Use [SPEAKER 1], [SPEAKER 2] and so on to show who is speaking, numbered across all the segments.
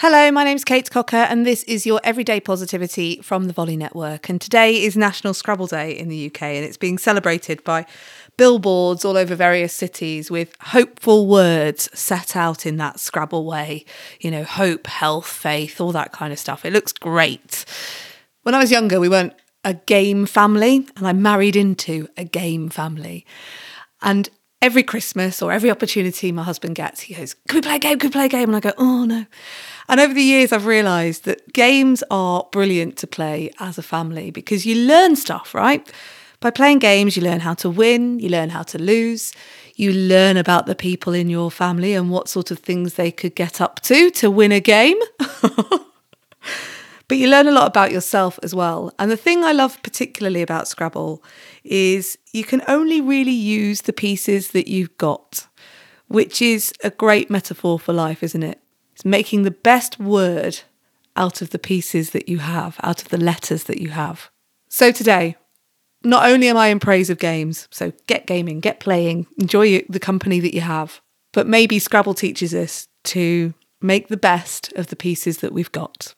[SPEAKER 1] Hello, my name's Kate Cocker, and this is your Everyday Positivity from the Volley Network. And today is National Scrabble Day in the UK, and it's being celebrated by billboards all over various cities with hopeful words set out in that Scrabble way. You know, hope, health, faith, all that kind of stuff. It looks great. When I was younger, we weren't a game family, and I married into a game family. And every Christmas or every opportunity my husband gets, he goes, Can we play a game? Can we play a game? And I go, Oh no. And over the years, I've realised that games are brilliant to play as a family because you learn stuff, right? By playing games, you learn how to win, you learn how to lose, you learn about the people in your family and what sort of things they could get up to to win a game. but you learn a lot about yourself as well. And the thing I love particularly about Scrabble is you can only really use the pieces that you've got, which is a great metaphor for life, isn't it? It's making the best word out of the pieces that you have, out of the letters that you have. So today, not only am I in praise of games, so get gaming, get playing, enjoy the company that you have, but maybe Scrabble teaches us to make the best of the pieces that we've got.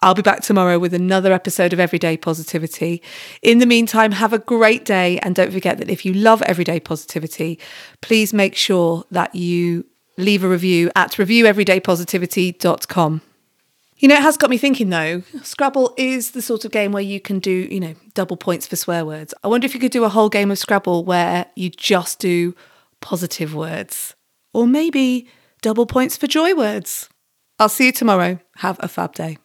[SPEAKER 1] I'll be back tomorrow with another episode of Everyday Positivity. In the meantime, have a great day. And don't forget that if you love Everyday Positivity, please make sure that you leave a review at revieweverydaypositivity.com. You know, it has got me thinking though, Scrabble is the sort of game where you can do, you know, double points for swear words. I wonder if you could do a whole game of Scrabble where you just do positive words. Or maybe double points for joy words. I'll see you tomorrow. Have a fab day.